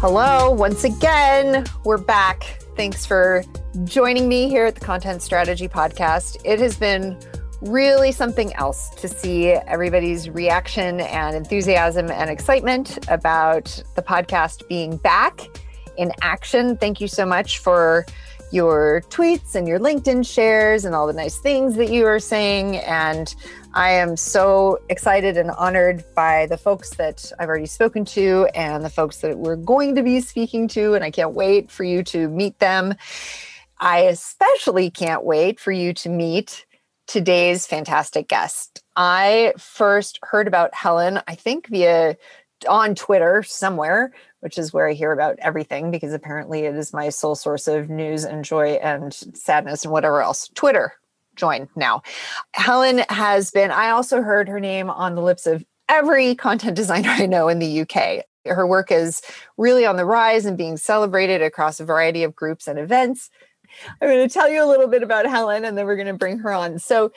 Hello, once again, we're back. Thanks for joining me here at the Content Strategy Podcast. It has been really something else to see everybody's reaction and enthusiasm and excitement about the podcast being back in action. Thank you so much for your tweets and your LinkedIn shares and all the nice things that you are saying. And I am so excited and honored by the folks that I've already spoken to and the folks that we're going to be speaking to. And I can't wait for you to meet them. I especially can't wait for you to meet today's fantastic guest. I first heard about Helen, I think via on Twitter somewhere, which is where I hear about everything because apparently it is my sole source of news and joy and sadness and whatever else. Twitter, join now. Helen has been, I also heard her name on the lips of every content designer I know in the UK. Her work is really on the rise and being celebrated across a variety of groups and events. I'm going to tell you a little bit about Helen and then we're going to bring her on. So,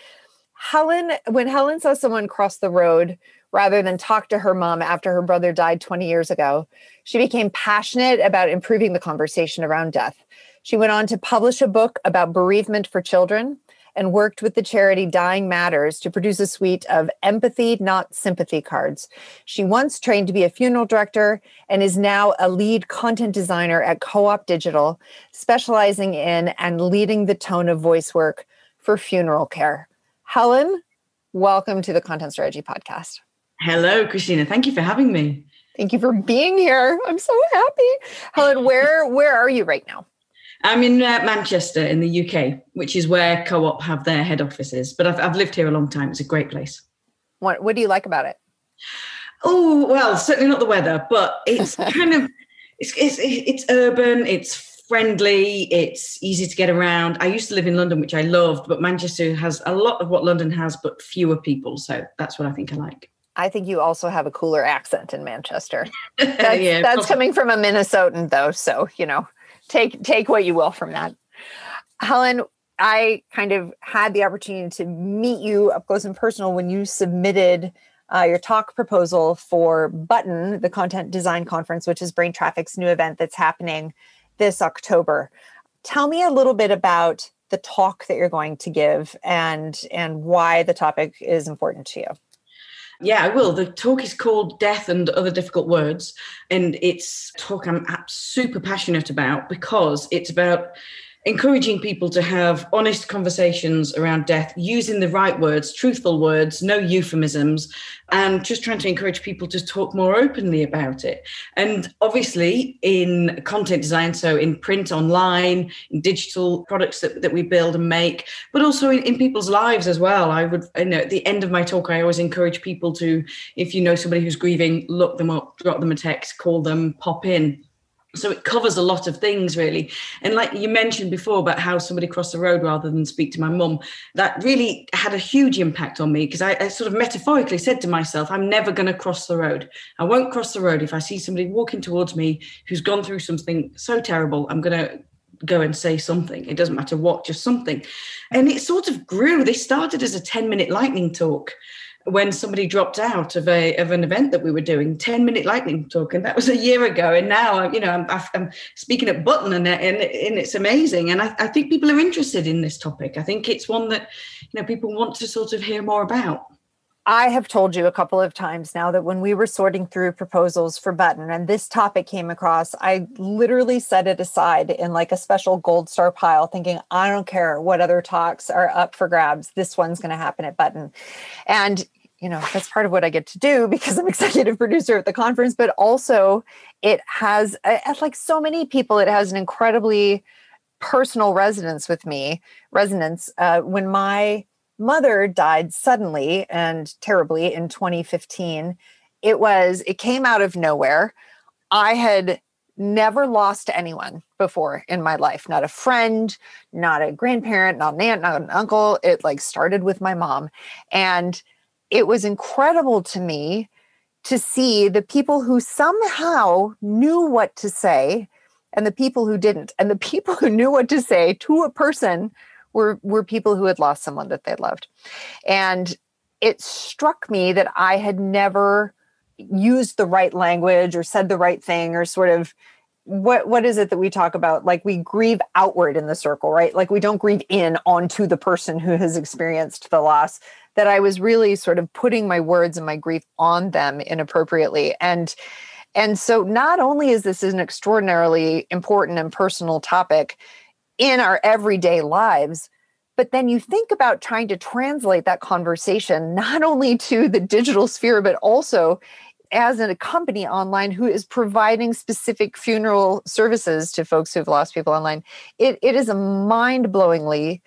Helen, when Helen saw someone cross the road rather than talk to her mom after her brother died 20 years ago, she became passionate about improving the conversation around death. She went on to publish a book about bereavement for children and worked with the charity Dying Matters to produce a suite of empathy, not sympathy cards. She once trained to be a funeral director and is now a lead content designer at Co op Digital, specializing in and leading the tone of voice work for funeral care. Helen, welcome to the Content Strategy Podcast. Hello, Christina. Thank you for having me. Thank you for being here. I'm so happy. Helen, where where are you right now? I'm in uh, Manchester in the UK, which is where Co-op have their head offices. But I've, I've lived here a long time. It's a great place. What What do you like about it? Oh well, certainly not the weather, but it's kind of it's, it's it's urban. It's friendly. It's easy to get around. I used to live in London, which I loved, but Manchester has a lot of what London has, but fewer people. So that's what I think I like. I think you also have a cooler accent in Manchester. That's, yeah, that's coming from a Minnesotan, though. So you know take take what you will from that. Helen, I kind of had the opportunity to meet you up close and personal when you submitted uh, your talk proposal for Button, the content design conference, which is Brain Traffic's new event that's happening this October. Tell me a little bit about the talk that you're going to give and and why the topic is important to you. Yeah, I will. The talk is called Death and Other Difficult Words. And it's talk I'm super passionate about because it's about encouraging people to have honest conversations around death using the right words, truthful words, no euphemisms, and just trying to encourage people to talk more openly about it. And obviously, in content design, so in print, online, in digital products that, that we build and make, but also in, in people's lives as well. I would, you know, at the end of my talk, I always encourage people to, if you know somebody who's grieving, look them up, drop them a text, call them, pop in so it covers a lot of things really. And like you mentioned before about how somebody crossed the road rather than speak to my mum that really had a huge impact on me because I, I, sort of metaphorically said to myself i'm never going to cross the road. I won't cross the road if i see somebody walking towards me who's gone through something so terrible i'm going to go and say something. It doesn't matter what just something. And it sort of grew. They started as a 10 minute lightning talk when somebody dropped out of a of an event that we were doing 10 minute lightning talk and that was a year ago. And now uh, you know i'm, I'm speaking at button and, uh, and, and it's amazing. And I, I, think people are interested in this topic. I think it's one that you know people want to sort of hear more about I have told you a couple of times now that when we were sorting through proposals for Button and this topic came across, I literally set it aside in like a special gold star pile, thinking, I don't care what other talks are up for grabs. This one's going to happen at Button. And you know that's part of what i get to do because i'm executive producer at the conference but also it has like so many people it has an incredibly personal resonance with me resonance uh, when my mother died suddenly and terribly in 2015 it was it came out of nowhere. I had never lost anyone before in my life not a friend not a grandparent not an aunt not an uncle. It like started with my mom. And it was incredible to me to see the people who somehow knew what to say and the people who didn't. And the people who knew what to say to a person were, were people who had lost someone that they loved. And it struck me that I had never used the right language or said the right thing or sort of what what is it that we talk about? Like we grieve outward in the circle right? Like we don't grieve in onto the person who has experienced the loss that i was really sort of putting my words and my grief on them inappropriately. And and so not only is this an extraordinarily important and personal topic in our everyday lives but then you think about trying to translate that conversation not only to the digital sphere but also as a company online who is providing specific funeral services to folks who've lost people online, it, it is a mind blowingly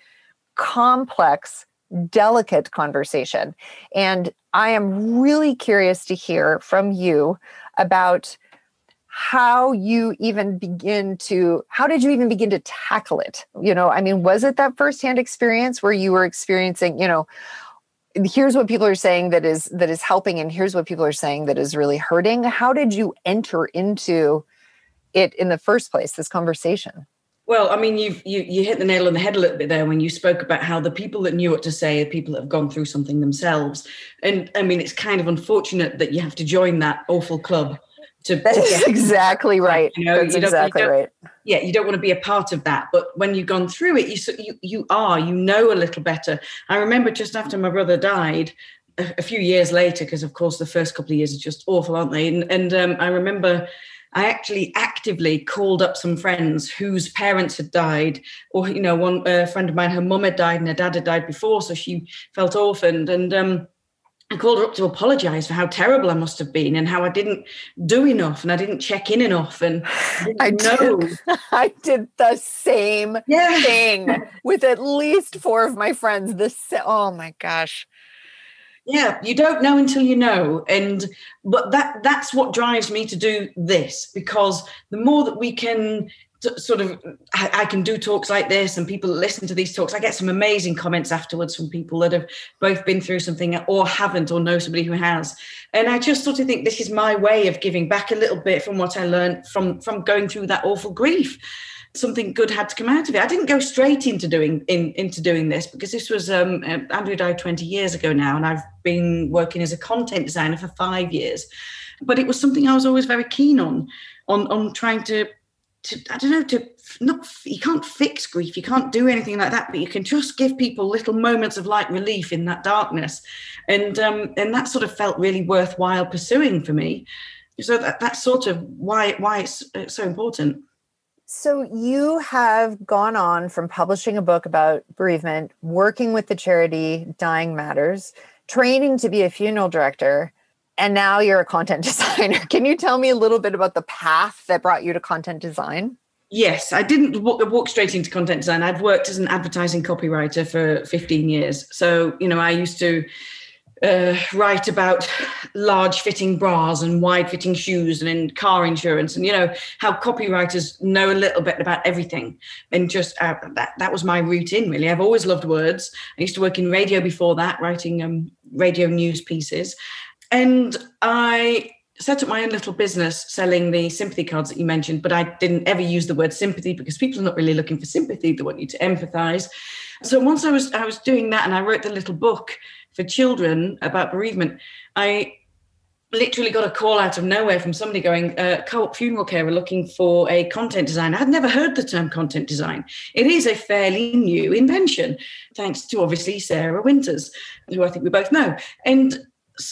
complex, delicate conversation. And I am really curious to hear from you about how you even begin to how did you even begin to tackle it? You know i mean was it that firsthand experience where you were experiencing you know here's what people are saying that is that is helping and here's what people are saying that is really hurting. How did you enter into it in the first place this conversation? Well, I mean, you've, you you hit the nail on the head a little bit there when you spoke about how the people that knew what to say are people that have gone through something themselves, and I mean, it's kind of unfortunate that you have to join that awful club to. That's exactly right. You know, That's you exactly right. Yeah, you don't want to be a part of that, but when you've gone through it, you you you are you know a little better. I remember just after my brother died, a, a few years later, because of course the first couple of years are just awful, aren't they? And, and um, I remember. I actually actively called up some friends whose parents had died, or you know, one uh, friend of mine, her mum had died and her dad had died before, so she felt orphaned. And um, I called her up to apologize for how terrible I must have been and how I didn't do enough and I didn't check in enough. And I, did, I did the same yeah. thing with at least four of my friends. This, oh my gosh. Yeah, you don't know until you know. And, but that, that's what drives me to do this because the more that we can sort of I, can do talks like this and people listen to these talks. I get some amazing comments afterwards from people that have both been through something or haven't or know somebody who has. And i just sort of think this is my way of giving back a little bit from what i learned from from going through that awful grief. Something good had to come out of it. I didn't go straight into doing in, into doing this because this was um, uh, andrew died 20 years ago now and i've been working as a content designer for five years. But it was something i was always very keen on on on trying to to I don't know to not you can't fix grief, you can't do anything like that, but you can just give people little moments of light relief in that darkness, and um, and that sort of felt really worthwhile pursuing for me. So that that's sort of why why it's, it's so important. So you have gone on from publishing a book about bereavement, working with the charity Dying Matters, training to be a funeral director and now you're a content designer. Can you tell me a little bit about the path that brought you to content design? Yes, I didn't walk, straight into content design. I've worked as an advertising copywriter for 15 years. So, you know, I used to uh, write about large fitting bras and wide fitting shoes and in car insurance and you know how copywriters know a little bit about everything and just uh, that that was my routine really i've always loved words i used to work in radio before that writing um, radio news pieces and I set up my own little business selling the sympathy cards that you mentioned, but I didn't ever use the word sympathy because people are not really looking for sympathy; they want you to empathize. So once I was I was doing that, and I wrote the little book for children about bereavement. I literally got a call out of nowhere from somebody going, uh, Co-op Funeral Care are looking for a content designer. I'd never heard the term content design. It is a fairly new invention, thanks to obviously Sarah Winters, who I think we both know. And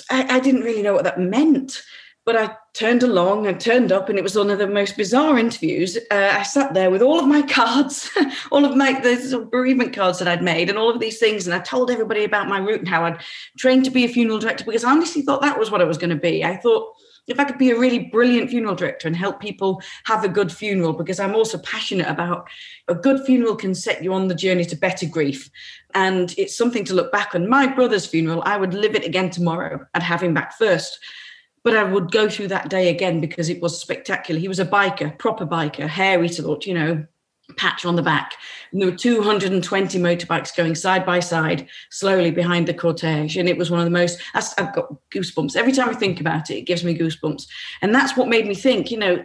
I, I didn't really know what that meant but I turned along and turned up, and it was one of the most bizarre interviews. Uh, I sat there with all of my cards, all of my of bereavement cards that I'd made, and all of these things, and I told everybody about my route and how I'd trained to be a funeral director because I honestly thought that was what I was going to be. I thought if I could be a really brilliant funeral director and help people have a good funeral, because I'm also passionate about a good funeral can set you on the journey to better grief. And it's something to look back on. My brother's funeral, I would live it again tomorrow. I'd have him back first. But I would go through that day again because it was spectacular. He was a biker, proper biker, hairy to you know, patch on the back. And there were 220 motorbikes going side by side, slowly behind the cortege. And it was one of the most, I've got goosebumps. Every time I think about it, it gives me goosebumps. And that's what made me think, you know,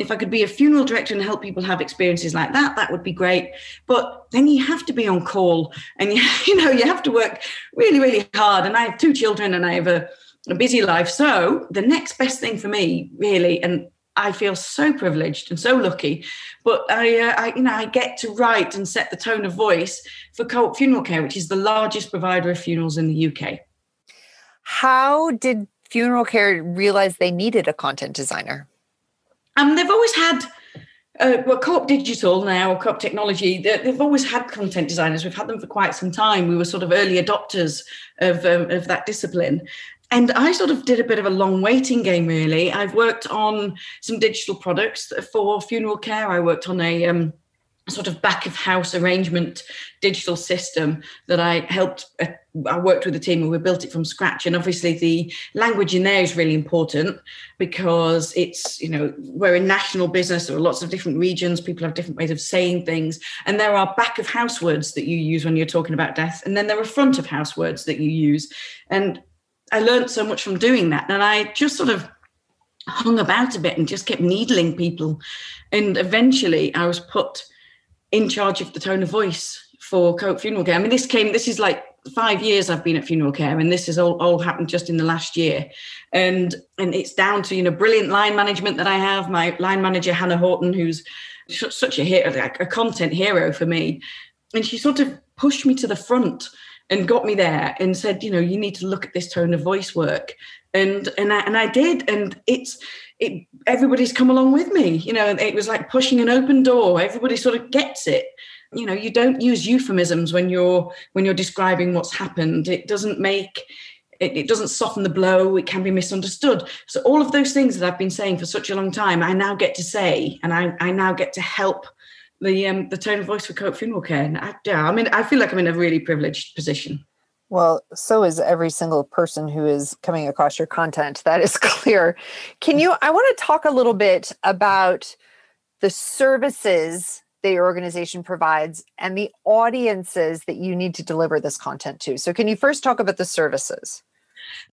if I could be a funeral director and help people have experiences like that, that would be great. But then you have to be on call and you, you know, you have to work really, really hard. And I have two children and I have a a busy life. So the next best thing for me, really, and I feel so privileged and so lucky, but I, uh, I, you know, I get to write and set the tone of voice for Co-op Funeral Care, which is the largest provider of funerals in the UK. How did Funeral Care realize they needed a content designer? Um, they've always had uh, well, Co-op Digital now, Co-op Technology, they've always had content designers. We've had them for quite some time. We were sort of early adopters of, um, of that discipline. And I sort of did a bit of a long waiting game, really. I've worked on some digital products for funeral care. I worked on a um, sort of back of house arrangement digital system that I helped. Uh, I worked with the team and we built it from scratch. And obviously, the language in there is really important because it's, you know, we're a national business. There are lots of different regions. People have different ways of saying things. And there are back of house words that you use when you're talking about death. And then there are front of house words that you use. And I learned so much from doing that. And I just sort of hung about a bit and just kept needling people. And eventually I was put in charge of the tone of voice for Co-op Funeral Care. I mean, this came, this is like five years I've been at Funeral Care, and this has all, all happened just in the last year. And and it's down to, you know, brilliant line management that I have. My line manager, Hannah Horton, who's such a hero, a content hero for me. And she sort of pushed me to the front and got me there and said, you know, you need to look at this tone of voice work. And and I and I did. And it's it everybody's come along with me you know it was like pushing an open door. Everybody sort of gets it. You know you don't use euphemisms when you're when you're describing what's happened. It doesn't make it, it, doesn't soften the blow. It can be misunderstood. So all of those things that i've been saying for such a long time i now get to say and i, I now get to help the um, the tone of voice for Co-op funeral care. And I, yeah i mean i feel like i'm in a really privileged position well, so is every single person who is coming across your content. That is clear. Can you? I want to talk a little bit about the services that your organization provides and the audiences that you need to deliver this content to. So, can you first talk about the services?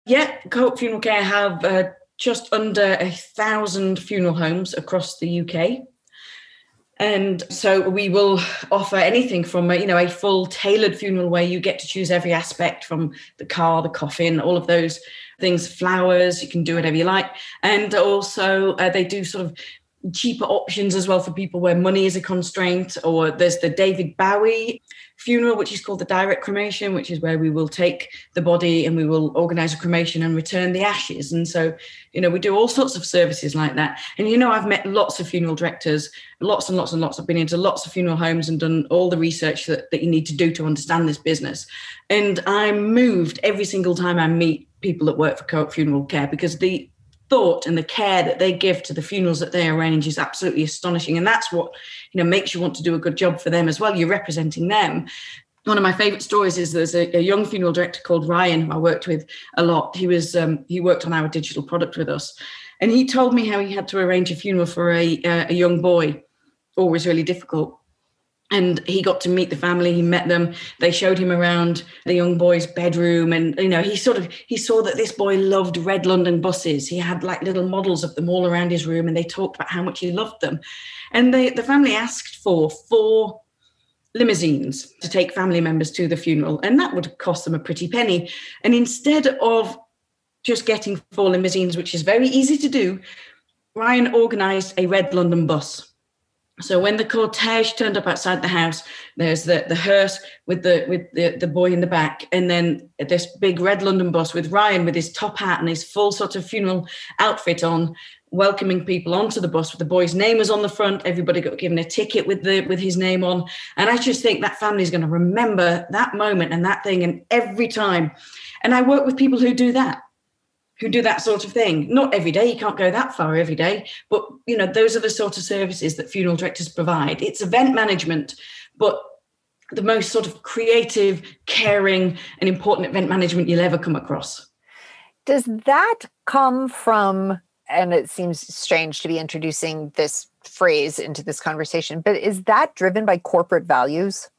Yeah, Co-op Funeral Care have uh, just under a thousand funeral homes across the UK. And so we will offer anything from a, you know a full tailored funeral where you get to choose every aspect from the car, the coffin, all of those things, flowers. You can do whatever you like, and also uh, they do sort of cheaper options as well for people where money is a constraint. Or there's the David Bowie funeral, which is called the direct cremation, which is where we will take the body and we will organize a cremation and return the ashes. And so, you know, we do all sorts of services like that. And, you know, I've met lots of funeral directors, lots and lots and lots. I've been into lots of funeral homes and done all the research that, that you need to do to understand this business. And I'm moved every single time I meet people that work for Co-op Funeral Care because the thought and the care that they give to the funerals that they arrange is absolutely astonishing. And that's what you know makes you want to do a good job for them as well. You're representing them. One of my favorite stories is there's a, a young funeral director called ryan who i worked with a lot. He was um, he worked on our digital product with us. And he told me how he had to arrange a funeral for a, a young boy. Always really difficult and he got to meet the family he met them. They showed him around the young boy's bedroom and you know he sort of he saw that this boy loved red london buses. He had like little models of them all around his room and they talked about how much he loved them. And they, the family asked for four limousines to take family members to the funeral. And that would cost them a pretty penny. And instead of just getting four limousines which is very easy to do ryan organized a red london bus so when the cortege turned up outside the house, there's the, the hearse with the with the, the boy in the back, and then this big red London bus with Ryan with his top hat and his full sort of funeral outfit on, welcoming people onto the bus with the boy's name was on the front. Everybody got given a ticket with the with his name on. And I just think that family is going to remember that moment and that thing and every time. And I work with people who do that who do that sort of thing. Not every day, you can't go that far every day, but you know, those are the sort of services that funeral directors provide. It's event management, but the most sort of creative, caring, and important event management you'll ever come across. Does that come from, and it seems strange to be introducing this phrase into this conversation, but is that driven by corporate values?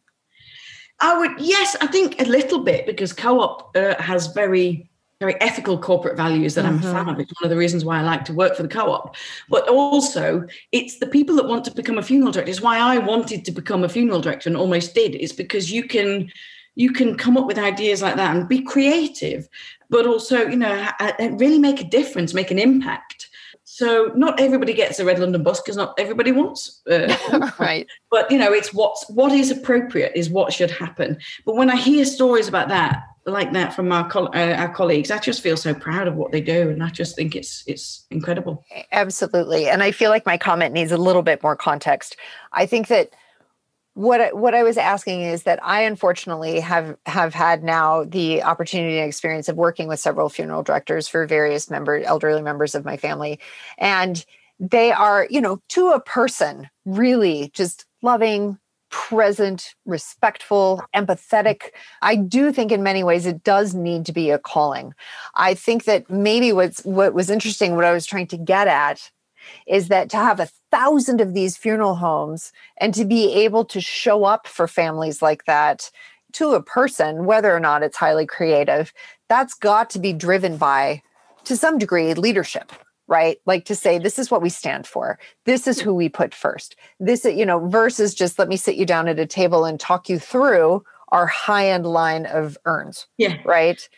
I would, yes, I think a little bit because co op uh, has very very ethical corporate values that mm-hmm. I'm a fan of. It's one of the reasons why I like to work for the co-op. But also, it's the people that want to become a funeral director. It's why I wanted to become a funeral director and almost did. It's because you can you can come up with ideas like that and be creative, but also, you know, really make a difference, make an impact. So not everybody gets a red London bus because not everybody wants. Uh, right. But you know, it's what's what is appropriate is what should happen. But when I hear stories about that, like that from our uh, our colleagues, I just feel so proud of what they do, and I just think it's it's incredible. Absolutely, and I feel like my comment needs a little bit more context. I think that what I, what I was asking is that I unfortunately have have had now the opportunity and experience of working with several funeral directors for various member elderly members of my family, and they are you know to a person really just loving present respectful empathetic. I do think in many ways it does need to be a calling. I think that maybe what's what was interesting what i was trying to get at is that to have a thousand of these funeral homes and to be able to show up for families like that to a person, whether or not it's highly creative, that's got to be driven by, to some degree, leadership right? Like to say this is what we stand for. This is who we put first. This you know versus just let me sit you down at a table and talk you through our high end line of urns yeah. right?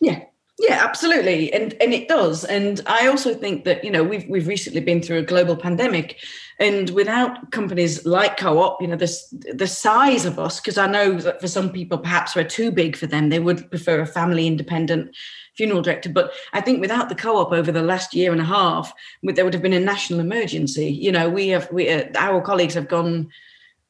Yeah. Yeah, absolutely, and and it does. And I also think that you know we've we've recently been through a global pandemic, and without companies like Co-op, you know, this the size of us, because I know that for some people perhaps we're too big for them. They would prefer a family independent funeral director. But I think without the co-op over the last year and a half, there would have been a national emergency. You know, we have we uh, our colleagues have gone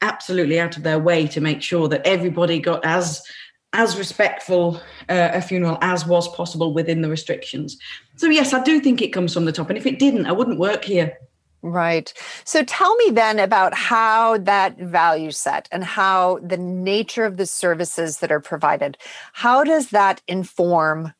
absolutely out of their way to make sure that everybody got as as respectful uh, a funeral as was possible within the restrictions. So, yes, I do think it comes from the top. And if it didn't, I wouldn't work here. Right. So tell me then about how that value set and how the nature of the services that are provided, how does that inform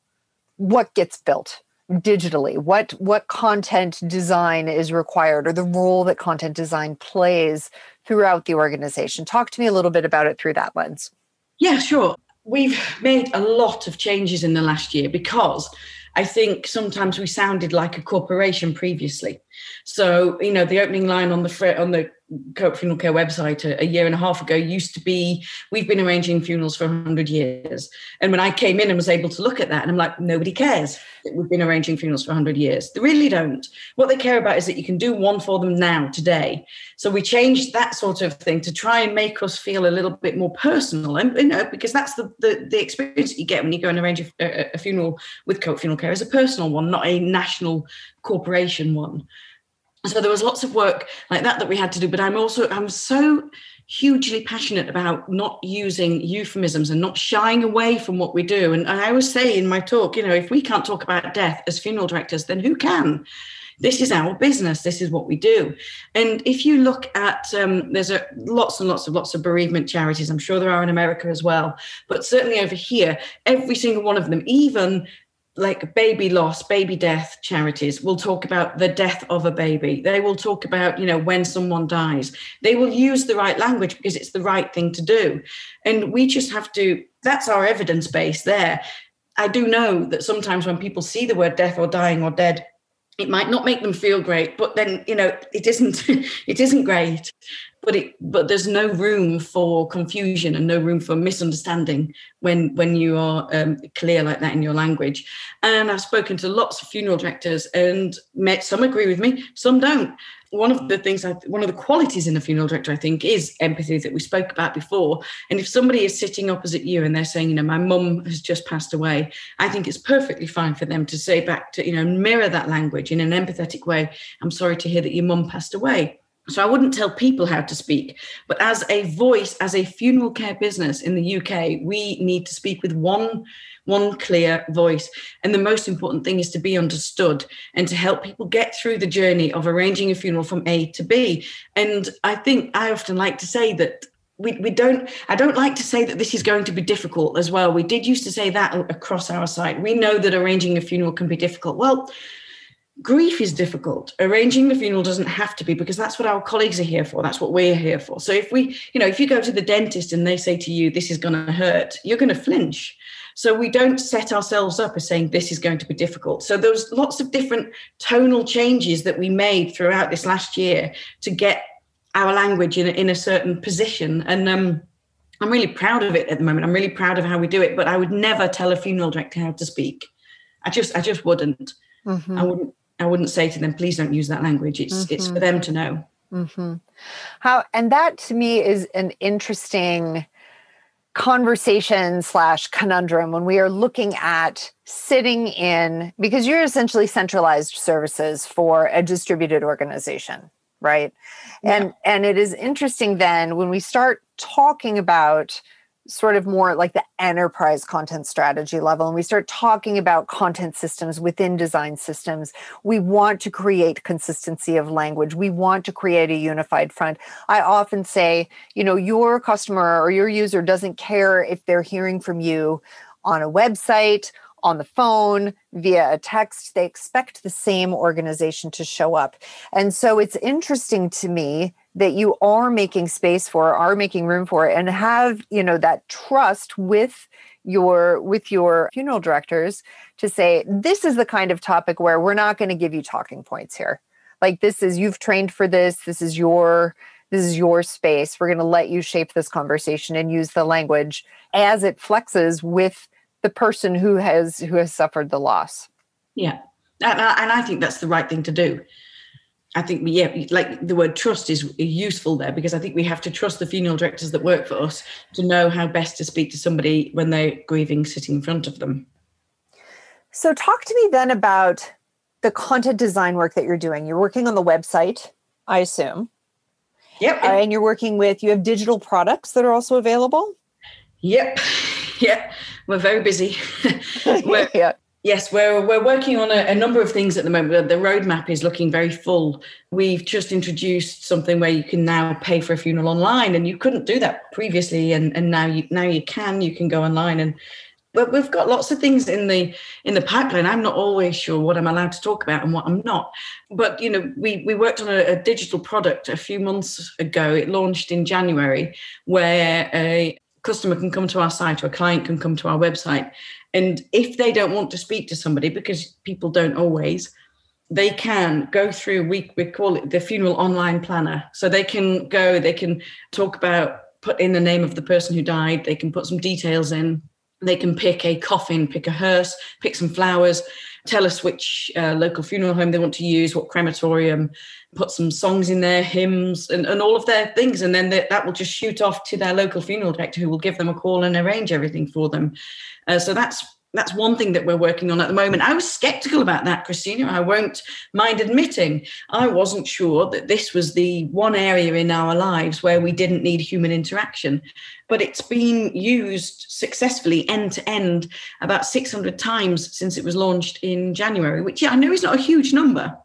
what gets built? digitally what what content design is required or the role that content design plays throughout the organization talk to me a little bit about it through that lens yeah sure we've made a lot of changes in the last year because I think sometimes we sounded like a corporation previously. So, you know, the opening line on the on the Co-op Funeral Care website a, a, year and a half ago used to be, we've been arranging funerals for 100 years. And when I came in and was able to look at that, and I'm like, nobody cares that we've been arranging funerals for 100 years. They really don't. What they care about is that you can do one for them now, today. So we changed that sort of thing to try and make us feel a little bit more personal. And, you know, because that's the, the, the experience that you get when you go and arrange a, a, a funeral with Co-op Funeral Care is a personal one, not a national corporation one so there was lots of work like that that we had to do but i'm also i'm so hugely passionate about not using euphemisms and not shying away from what we do. And i always say in my talk you know if we can't talk about death as funeral directors then who can? This is our business. This is what we do. And if you look at um, there's a lots and lots of lots of bereavement charities. I'm sure there are in america as well. But certainly over here every single one of them even like baby loss, baby death charities will talk about the death of a baby. They will talk about, you know, when someone dies. They will use the right language because it's the right thing to do. And we just have to, that's our evidence base there. I do know that sometimes when people see the word death or dying or dead, it might not make them feel great, but then, you know, it isn't, it isn't great. But it but there's no room for confusion and no room for misunderstanding when when you are um, clear like that in your language. And i've spoken to lots of funeral directors and met some agree with me some don't one of the things I, one of the qualities in a funeral director i think is empathy that we spoke about before. And if somebody is sitting opposite you and they're saying you know my mum has just passed away i think it's perfectly fine for them to say back to you know mirror that language in an empathetic way. I'm sorry to hear that your mum passed away. So I wouldn't tell people how to speak, but as a voice, as a funeral care business in the UK, we need to speak with one one clear voice. And the most important thing is to be understood and to help people get through the journey of arranging a funeral from A to B. And I think I often like to say that we, we don't i don't like to say that this is going to be difficult as well. We did used to say that across our site. We know that arranging a funeral can be difficult. Well grief is difficult. Arranging the funeral doesn't have to be because that's what our colleagues are here for. That's what we're here for. So if we you know if you go to the dentist and they say to you this is going to hurt you're going to flinch so we don't set ourselves up as saying this is going to be difficult so there's lots of different tonal changes that we made throughout this last year to get our language in, in a certain position and um I'm really proud of it at the moment. I'm really proud of how we do it, but I would never tell a funeral director how to speak. I just I just wouldn't. Mm-hmm. I wouldn't I wouldn't say to them, please don't use that language. It's mm-hmm. it's for them to know. Mm-hmm. How and that to me is an interesting conversation slash conundrum when we are looking at sitting in because you're essentially centralized services for a distributed organization right yeah. and and it is interesting then when we start talking about sort of more like the enterprise content strategy level and we start talking about content systems within design systems we want to create consistency of language we want to create a unified front i often say you know your customer or your user doesn't care if they're hearing from you on a website on the phone, via a text. They expect the same organization to show up. And so it's interesting to me that you are making space for, are making room for, and have, you know, that trust with your with your funeral directors to say this is the kind of topic where we're not going to give you talking points here. Like this is you've trained for this this is your this is your space. We're going to let you shape this conversation and use the language as it flexes with the person who has who has suffered the loss. Yeah. And I, think that's the right thing to do I think we, yeah, like the word trust is useful there because I think we have to trust the funeral directors that work for us to know how best to speak to somebody when they're grieving sitting in front of them. So talk to me then about the content design work that you're doing. You're working on the website, I assume. Yep. Uh, and you're working with you have digital products that are also available? Yep. Yep. We're very busy. we're, yeah. Yes, we're we're working on a, a, number of things at the moment. The roadmap is looking very full. We've just introduced something where you can now pay for a funeral online, and you couldn't do that previously, and and now you now you can. You can go online, and but we've got lots of things in the in the pipeline. I'm not always sure what I'm allowed to talk about and what I'm not. But you know, we we worked on a, a digital product a few months ago. It launched in January, where a customer can come to our site or a client can come to our website and if they don't want to speak to somebody, because people don't always, they can go through, we, we call it the funeral online planner. So they can go, they can talk about, put in the name of the person who died, they can put some details in, they can pick a coffin, pick a hearse, pick some flowers, tell us which uh, local funeral home they want to use, what crematorium, put some songs in there, hymns, and, and all of their things. And then they, that will just shoot off to their local funeral director who will give them a call and arrange everything for them. Uh, so that's that's one thing that we're working on at the moment. I was skeptical about that, Christina. I won't mind admitting. I wasn't sure that this was the one area in our lives where we didn't need human interaction. But it's been used successfully end to end about 600 times since it was launched in January, which yeah, I know is not a huge number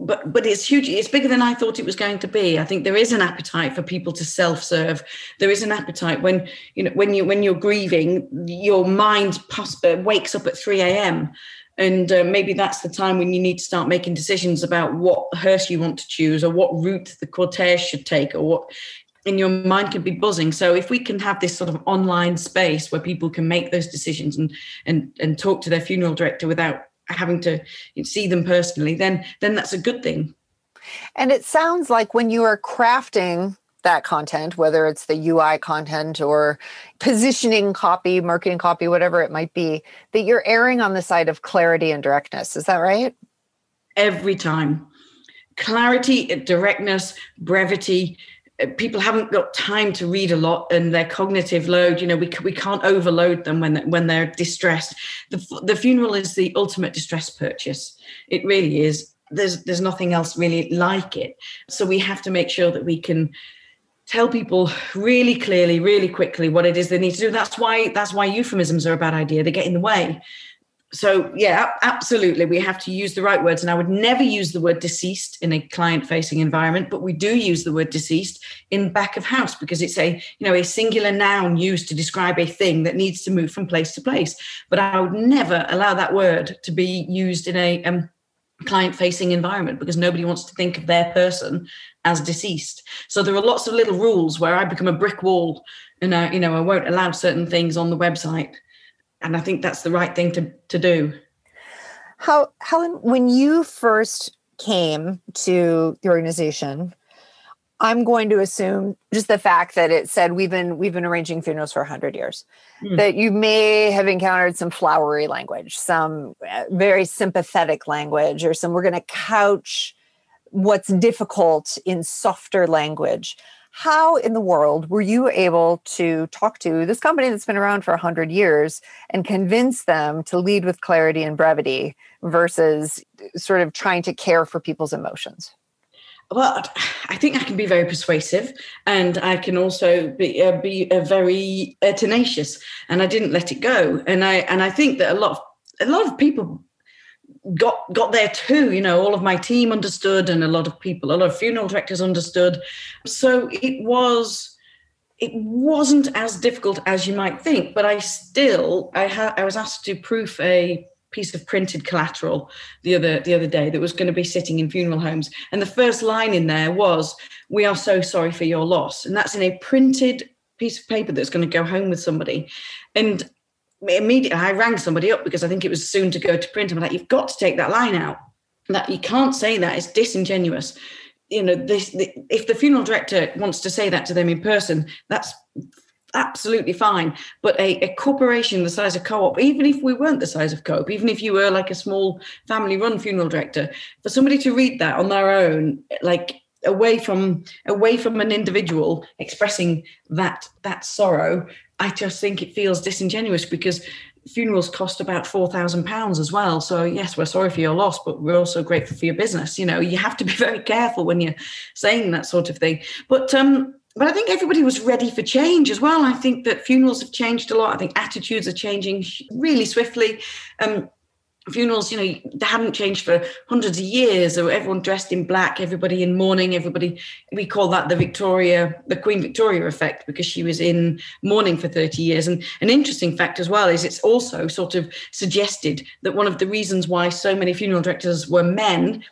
but but it's huge it's bigger than i thought it was going to be. I think there is an appetite for people to self-serve. There is an appetite when you know when you when you're grieving your mind uh, wakes up at 3 a.m and uh, maybe that's the time when you need to start making decisions about what hearse you want to choose or what route the cortege should take or what and your mind can be buzzing. So if we can have this sort of online space where people can make those decisions and and and talk to their funeral director without having to see them personally, then then that's a good thing. And it sounds like when you are crafting that content, whether it's the UI content or positioning copy, marketing copy, whatever it might be, that you're erring on the side of clarity and directness. Is that right? Every time. Clarity, directness, brevity, Uh, people haven't got time to read a lot and their cognitive load you know we, we can't overload them when, when they're distressed. The, the funeral is the ultimate distress purchase. It really is. There's there's nothing else really like it. So we have to make sure that we can tell people really clearly really quickly what it is they need to do. That's why that's why euphemisms are a bad idea. They get in the way so yeah absolutely. We have to use the right words and i would never use the word deceased in a client facing environment but we do use the word deceased in back of house because it's a you know a singular noun used to describe a thing that needs to move from place to place. But i would never allow that word to be used in a um, client facing environment because nobody wants to think of their person as deceased. So there are lots of little rules where i become a brick wall and I, you know i won't allow certain things on the website and I think that's the right thing to to do. How Helen, when you first came to the organization, I'm going to assume just the fact that it said we've been we've been arranging funerals for 100 years mm. that you may have encountered some flowery language, some uh, very sympathetic language or some we're going to couch what's difficult in softer language. How in the world were you able to talk to this company that's been around for 100 years and convince them to lead with clarity and brevity versus sort of trying to care for people's emotions? well, I think I can be very persuasive, and I can also be uh, be uh, very uh, tenacious. And I didn't let it go. And I and I think that a lot of a lot of people got got there too. You know, all of my team understood, and a lot of people, a lot of funeral directors understood. So it was it wasn't as difficult as you might think. But I still I had I was asked to proof a piece of printed collateral the other the other day that was going to be sitting in funeral homes and the first line in there was we are so sorry for your loss and that's in a printed piece of paper that's going to go home with somebody and immediately i rang somebody up because i think it was soon to go to print. I'm like you've got to take that line out. That you can't say that it's disingenuous. You know this the, if the funeral director wants to say that to them in person that's absolutely fine. But a, a, corporation the size of Co-op, even if we weren't the size of Co-op, even if you were like a small family-run funeral director, for somebody to read that on their own, like away from away from an individual expressing that that sorrow, I just think it feels disingenuous because funerals cost about four thousand pounds as well. So yes, we're sorry for your loss, but we're also grateful for your business. You know, you have to be very careful when you're saying that sort of thing. But um but I think everybody was ready for change as well. I think that funerals have changed a lot. I think attitudes are changing really swiftly. Um, funerals, you know, they hadn't changed for hundreds of years. So everyone dressed in black, everybody in mourning, everybody. We call that the Victoria, the Queen Victoria effect, because she was in mourning for 30 years. And an interesting fact as well is it's also sort of suggested that one of the reasons why so many funeral directors were men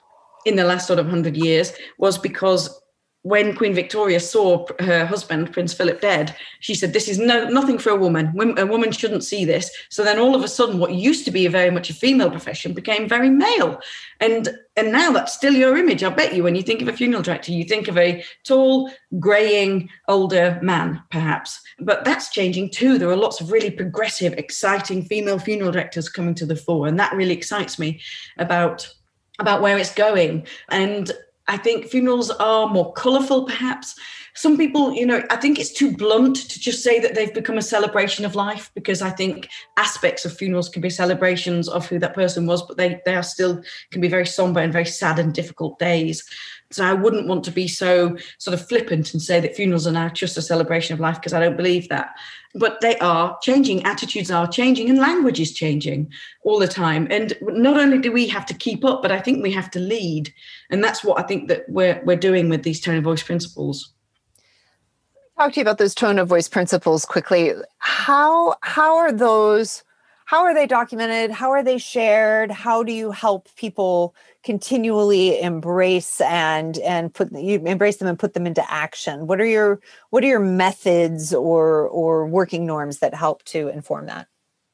in the last sort of 100 years was because when Queen Victoria saw her husband, Prince Philip, dead, she said, This is no, nothing for a woman. A woman shouldn't see this. So then all of a sudden, what used to be a very much a female profession became very male. And, and now that's still your image. I bet you, when you think of a funeral director, you think of a tall, graying, older man, perhaps. But that's changing too. There are lots of really progressive, exciting female funeral directors coming to the fore. And that really excites me about about where it's going. And I think funerals are more colourful, perhaps. Some people, you know, I think it's too blunt to just say that they've become a celebration of life because I think aspects of funerals can be celebrations of who that person was, but they, they are still can be very somber and very sad and difficult days. So I wouldn't want to be so sort of flippant and say that funerals are now just a celebration of life because I don't believe that. But they are changing, attitudes are changing, and language is changing all the time. And not only do we have to keep up, but I think we have to lead. And that's what I think that we're we're doing with these tone of voice principles. Talk to you about those tone of voice principles quickly. How how are those how are they documented? How are they shared? How do you help people continually embrace and and put you embrace them and put them into action? What are your what are your methods or or working norms that help to inform that?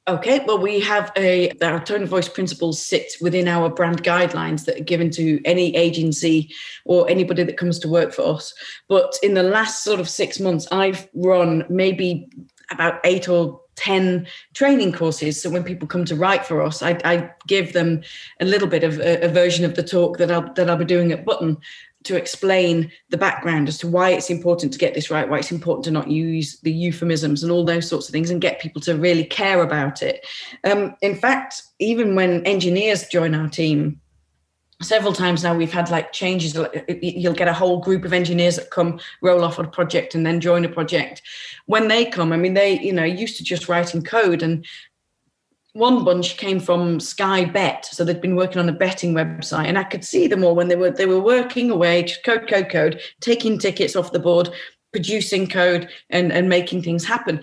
Okay, well, we have a our tone of voice principles sit within our brand guidelines that are given to any agency or anybody that comes to work for us. But in the last sort of six months, I've run maybe about eight or 10 training courses. So when people come to write for us, I, I give them a little bit of a, a, version of the talk that I'll, that I'll be doing at Button to explain the background as to why it's important to get this right, why it's important to not use the euphemisms and all those sorts of things and get people to really care about it. Um, in fact, even when engineers join our team, several times now we've had like changes you'll get a whole group of engineers that come roll off a project and then join a project when they come i mean they you know used to just writing code and one bunch came from Sky Bet, so they'd been working on a betting website, and I could see them all when they were they were working away, just code, code, code, taking tickets off the board, producing code, and and making things happen.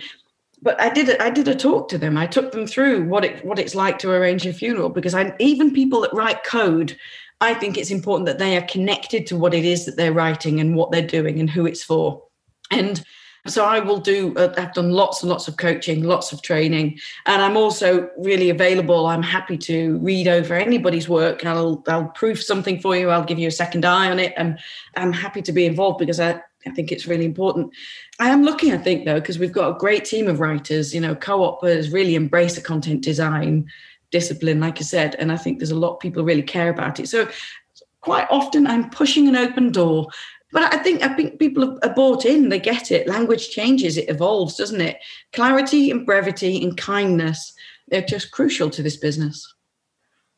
But I did I did a talk to them. I took them through what it what it's like to arrange a funeral because I even people that write code I think it's important that they are connected to what it is that they're writing and what they're doing and who it's for. And So I will do, uh, I've done lots and lots of coaching, lots of training, and I'm also really available. I'm happy to read over anybody's work. I'll, I'll proof something for you. I'll give you a second eye on it. And I'm happy to be involved because I, I think it's really important. I am lucky, I think, though, because we've got a great team of writers. You know, co-op has really embraced the content design discipline, like I said, and I think there's a lot of people really care about it. So quite often I'm pushing an open door. But I think I think people are bought in, they get it. Language changes, it evolves, doesn't it? Clarity and brevity and kindness, they're just crucial to this business.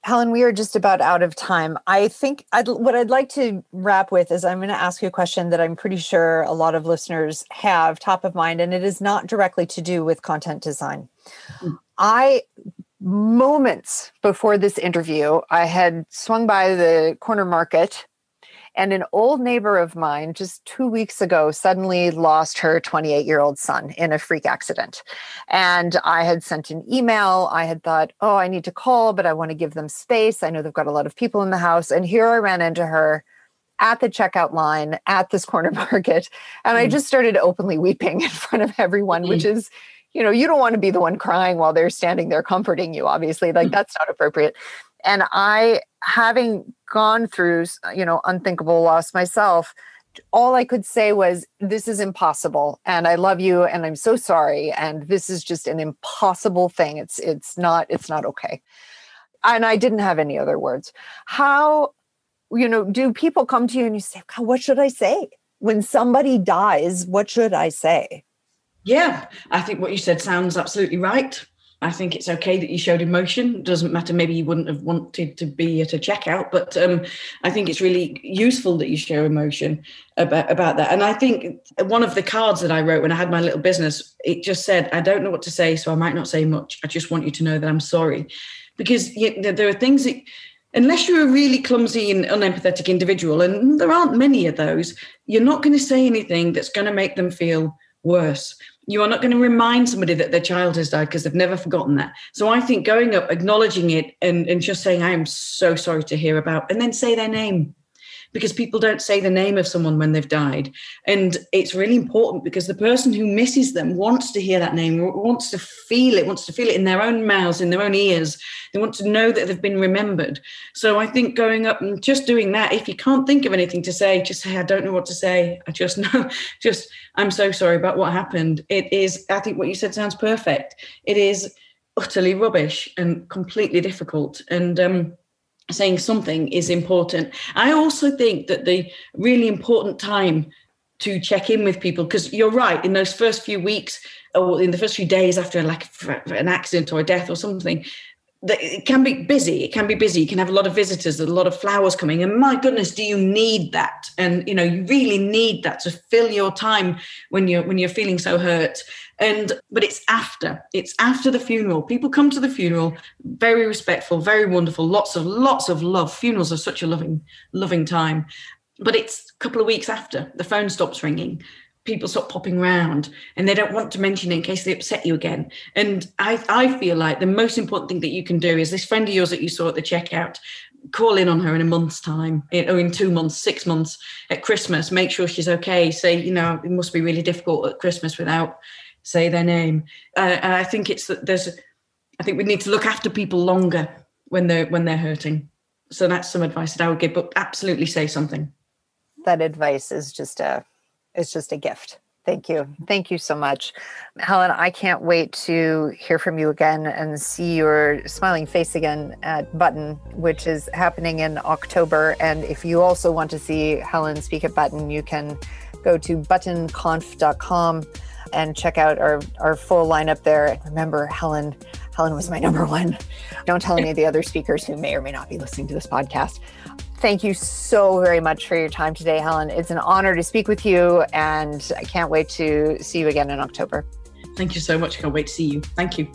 Helen, we are just about out of time. I think I'd, what I'd like to wrap with is I'm going to ask you a question that I'm pretty sure a lot of listeners have top of mind, and it is not directly to do with content design. Mm. I moments before this interview, I had swung by the corner market and an old neighbor of mine just two weeks ago suddenly lost her 28 year old son in a freak accident. And I had sent an email. I had thought, oh, I need to call, but I want to give them space. I know they've got a lot of people in the house. And here I ran into her at the checkout line at this corner market. And I mm. just started openly weeping in front of everyone, which mm. is you know you don't want to be the one crying while they're standing there comforting you obviously like mm. that's not appropriate and i having gone through you know unthinkable loss myself all i could say was this is impossible and i love you and i'm so sorry and this is just an impossible thing. It's it's not it's not okay. And i didn't have any other words. How you know do people come to you and you say God, what should i say? When somebody dies what should i say? Yeah, I think what you said sounds absolutely right. I think it's okay that you showed emotion. It doesn't matter, maybe you wouldn't have wanted to be at a checkout, but um, I think it's really useful that you show emotion about, about that. And I think one of the cards that I wrote when I had my little business, it just said, I don't know what to say, so I might not say much. I just want you to know that I'm sorry. Because there are things that, unless you're a really clumsy and unempathetic individual, and there aren't many of those, you're not going to say anything that's going to make them feel worse you are not going to remind somebody that their child has died because they've never forgotten that. So I think going up, acknowledging it, and, and just saying, I am so sorry to hear about, and then say their name because people don't say the name of someone when they've died. And it's really important because the person who misses them wants to hear that name, wants to feel it, wants to feel it in their own mouths, in their own ears. They want to know that they've been remembered. So I think going up and just doing that, if you can't think of anything to say, just say, I don't know what to say. I just know, just, I'm so sorry about what happened. It is, I think what you said sounds perfect. It is utterly rubbish and completely difficult. And, um, saying something is important. I also think that the really important time to check in with people, because you're right, in those first few weeks or in the first few days after like an accident or a death or something, it can be busy. It can be busy. You can have a lot of visitors, a lot of flowers coming. And my goodness, do you need that? And you know, you really need that to fill your time when you're when you're feeling so hurt. And but it's after. It's after the funeral. People come to the funeral, very respectful, very wonderful, lots of lots of love. Funerals are such a loving, loving time. But it's a couple of weeks after the phone stops ringing people stop popping around and they don't want to mention it in case they upset you again. And I, I feel like the most important thing that you can do is this friend of yours that you saw at the checkout, call in on her in a month's time or oh, in two months, six months at Christmas, make sure she's okay. Say, you know, it must be really difficult at Christmas without say their name. Uh, and I think it's that there's, I think we need to look after people longer when they're when they're hurting. So that's some advice that I would give, but absolutely say something. That advice is just a it's just a gift. Thank you. Thank you so much. Helen, I can't wait to hear from you again and see your smiling face again at Button, which is happening in October. And if you also want to see Helen speak at Button, you can go to buttonconf.com and check out our, our full lineup there. Remember, Helen Helen was my number one. Don't tell any of the other speakers who may or may not be listening to this podcast. Thank you so very much for your time today, Helen. It's an honor to speak with you, and I can't wait to see you again in October. Thank you so much. Can't wait to see you. Thank you.